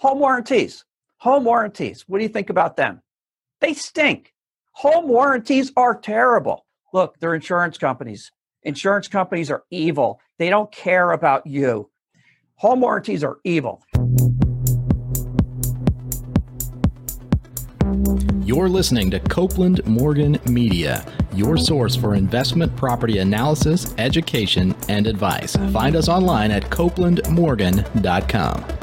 Home warranties. Home warranties. What do you think about them? They stink. Home warranties are terrible. Look, they're insurance companies. Insurance companies are evil. They don't care about you. Home warranties are evil. You're listening to Copeland Morgan Media, your source for investment property analysis, education, and advice. Find us online at copelandmorgan.com.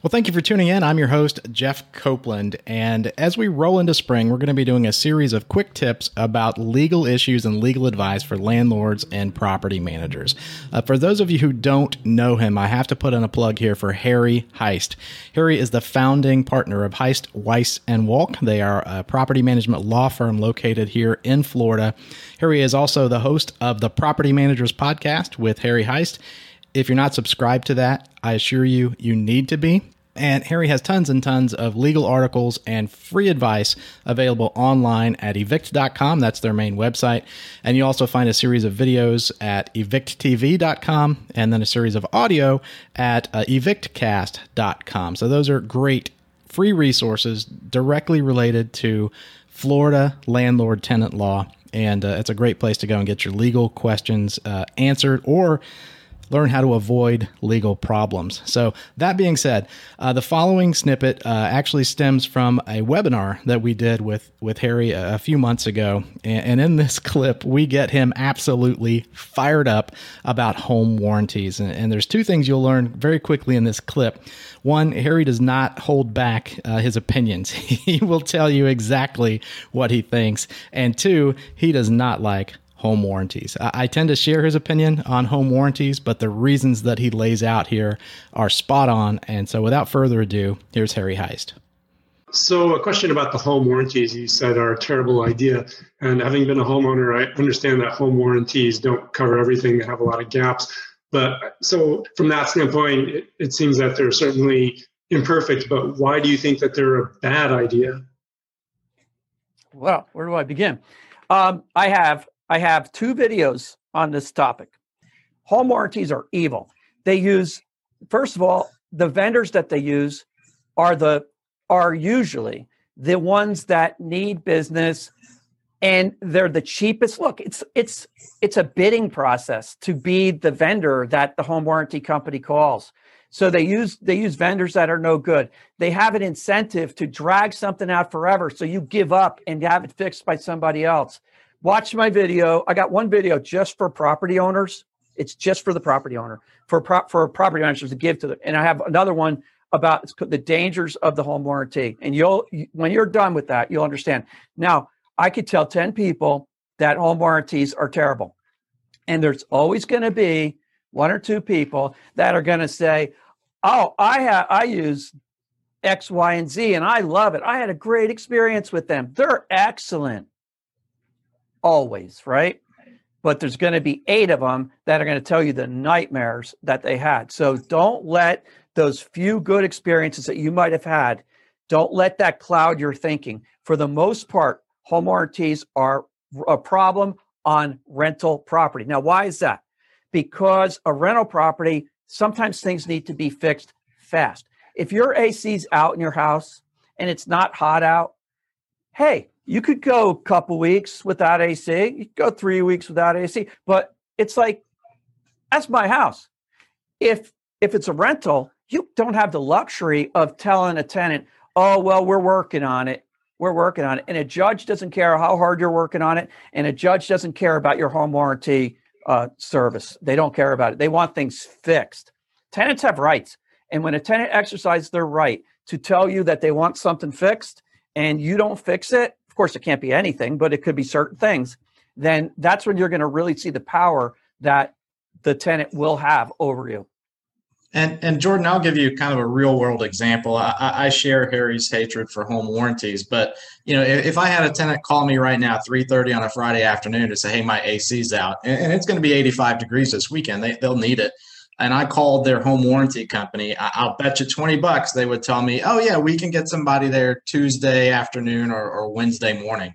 Well, thank you for tuning in. I'm your host, Jeff Copeland. And as we roll into spring, we're going to be doing a series of quick tips about legal issues and legal advice for landlords and property managers. Uh, for those of you who don't know him, I have to put in a plug here for Harry Heist. Harry is the founding partner of Heist, Weisse, and Wolk. They are a property management law firm located here in Florida. Harry is also the host of the Property Managers Podcast with Harry Heist. If you're not subscribed to that, I assure you, you need to be. And Harry has tons and tons of legal articles and free advice available online at evict.com. That's their main website. And you also find a series of videos at evicttv.com and then a series of audio at uh, evictcast.com. So those are great free resources directly related to Florida landlord tenant law. And uh, it's a great place to go and get your legal questions uh, answered or learn how to avoid legal problems. So, that being said, uh, the following snippet uh, actually stems from a webinar that we did with, with Harry a, a few months ago. And, and, in this clip, we get him absolutely fired up about home warranties. And, and, there's two things you'll learn very quickly in this clip. One, Harry does not hold back uh, his opinions, he will tell you exactly what he thinks. And two, he does not like home warranties. I, I, tend to share his opinion on home warranties, but the reasons that he lays out here are spot on. And so, without further ado, here's Harry Heist. So, a question about the home warranties you said are a terrible idea. And having been a homeowner, I understand that home warranties don't cover everything, they have a lot of gaps. But so, from that standpoint, it, it seems that they're certainly imperfect. But why do you think that they're a bad idea? Well, where do I begin? Um, I have I have two videos on this topic. Home warranties are evil. They use, first of all, the vendors that they use are the are usually the ones that need business and they're the cheapest look it's it's it's a bidding process to be the vendor that the home warranty company calls so they use they use vendors that are no good they have an incentive to drag something out forever so you give up and have it fixed by somebody else watch my video. I got one video just for property owners. It's just for the property owner, for pro- for property managers to give to them. And I have another one about the dangers of the home warranty. And you'll when you're done with that, you'll understand. Now, I could tell 10 people that home warranties are terrible. And there's always going to be one or two people that are going to say, "Oh, I have I use X, Y, and Z, and I love it. I had a great experience with them. They're excellent always, right? But there's going to be eight of them that are going to tell you the nightmares that they had. So don't let those few good experiences that you might have had, don't let that cloud your thinking. For the most part, home warranties are a problem on rental property. Now, why is that? Because a rental property, sometimes things need to be fixed fast. If your AC's out in your house and it's not hot out, hey, you could go a couple weeks without AC. You could go three weeks without AC. But it's like, that's my house. If if it's a rental, you don't have the luxury of telling a tenant, oh, well, we're working on it. We're working on it. And a judge doesn't care how hard you're working on it. And a judge doesn't care about your home warranty uh, service. They don't care about it. They want things fixed. Tenants have rights. And when a tenant exercises their right to tell you that they want something fixed and you don't fix it, course, it can't be anything, but it could be certain things. Then that's when you're going to really see the power that the tenant will have over you. And and Jordan, I'll give you kind of a real world example. I, I share Harry's hatred for home warranties, but you know, if, if I had a tenant call me right now, three thirty on a Friday afternoon, to say, "Hey, my AC's out," and, and it's going to be eighty five degrees this weekend, they they'll need it and I called their home warranty company, I'll bet you 20 bucks they would tell me, oh, yeah, we can get somebody there Tuesday afternoon or, or Wednesday morning.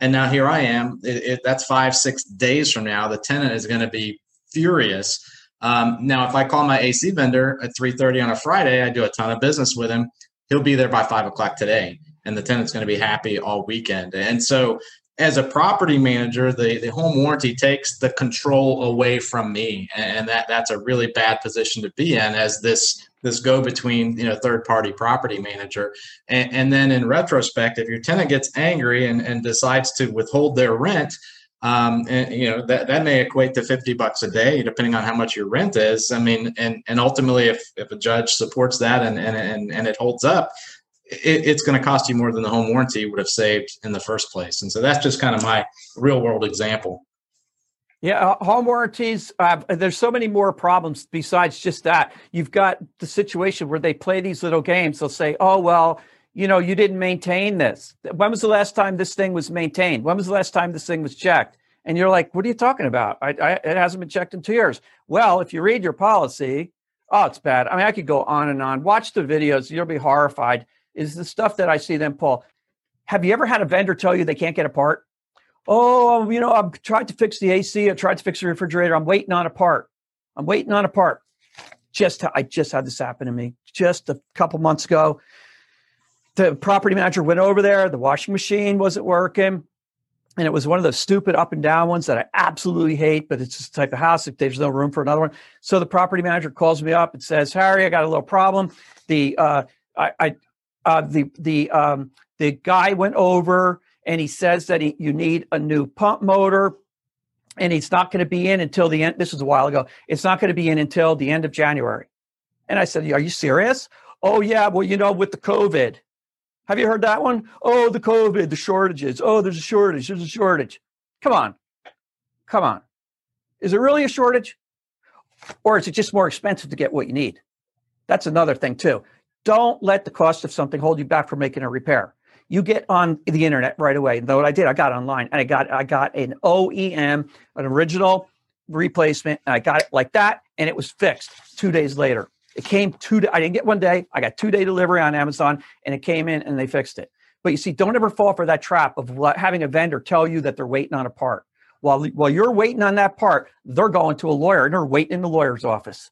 And now here I am. It, it, that's five, six days from now. The tenant is going to be furious Um, now, if I call my AC vendor at 3:30 on a Friday, I do a ton of business with him. He'll be there by five o'clock today, and the tenant's going to be happy all weekend. And so, as a property manager, the, the home warranty takes the control away from me, and that that's a really bad position to be in as this this go between you know third party property manager. And, and, then in retrospect if your tenant gets angry and, and decides to withhold their rent um, and you know that, that may equate to 50 bucks a day depending on how much your rent is. I mean and and ultimately if, if a judge supports that and and, and, and it holds up it, it's going to cost you more than the home warranty would have saved in the first place and so that's just kind of my real world example yeah, uh, home warranties. Uh, there's so many more problems besides just that. You've got the situation where they play these little games. They'll say, "Oh well, you know, you didn't maintain this. When was the last time this thing was maintained? When was the last time this thing was checked?" And you're like, "What are you talking about? I, I, it hasn't been checked in two years." Well, if you read your policy, oh, it's bad. I mean, I could go on and on. Watch the videos; you'll be horrified. Is the stuff that I see them pull? Have you ever had a vendor tell you they can't get a part? Oh, you know, I've tried to fix the AC. I tried to fix the refrigerator. I'm waiting on a part. I'm waiting on a part. Just I just had this happen to me just a couple months ago. The property manager went over there. The washing machine wasn't working. And it was one of those stupid up and down ones that I absolutely hate, but it's just the type of house if there's no room for another one. So the property manager calls me up and says, Harry, I got a little problem. The uh, I, I uh, the the um, the guy went over and he says that he, you need a new pump motor and it's not going to be in until the end this was a while ago it's not going to be in until the end of january. And i said are you serious? Oh yeah well you know with the covid. Have you heard that one? Oh, the covid the shortages. Oh there's a shortage there's a shortage. Come on. Come on. Is it really a shortage? Or is it just more expensive to get what you need? That's another thing too don't let the cost of something hold you back from making a repair you get on the internet right away. And what I did, I got online and I got I got an OEM, an original replacement, and I got it like that, and it was fixed two days later. It came two. I didn't get one day. I got two day delivery on Amazon, and it came in and they fixed it. But you see, don't ever fall for that trap of having a vendor tell you that they're waiting on a part. While while you're waiting on that part, they're going to a lawyer and they're waiting in the lawyer's office.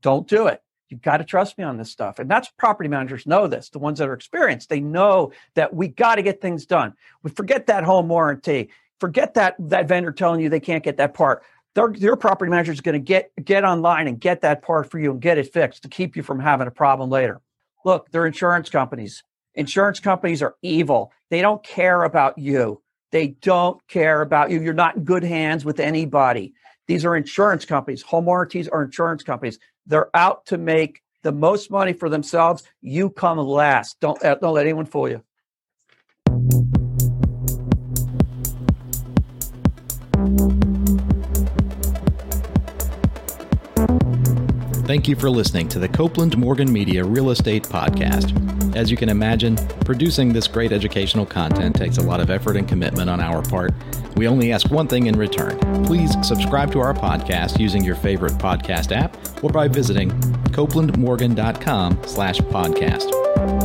Don't do it. You've got to trust me on this stuff. And that's property managers know this, the ones that are experienced. They know that we got to get things done. We forget that home warranty. Forget that that vendor telling you they can't get that part. Their, your property manager is going to get get online and get that part for you and get it fixed to keep you from having a problem later. Look, they're insurance companies. Insurance companies are evil. They don't care about you. They don't care about you. You're not in good hands with anybody. These are insurance companies. Home warranties are insurance companies. They're out to make the most money for themselves. You come last. Don't uh, don't let anyone fool you. Thank you for listening to the Copeland Morgan Media Real Estate Podcast. As you can imagine, producing this great educational content takes a lot of effort and commitment on our part. We only ask one thing in return. Please subscribe to our podcast using your favorite podcast app or by visiting copelandmorgan.com slash podcast.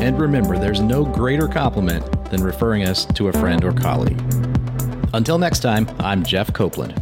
And remember, there's no greater compliment than referring us to a friend or colleague. Until next time, I'm Jeff Copeland.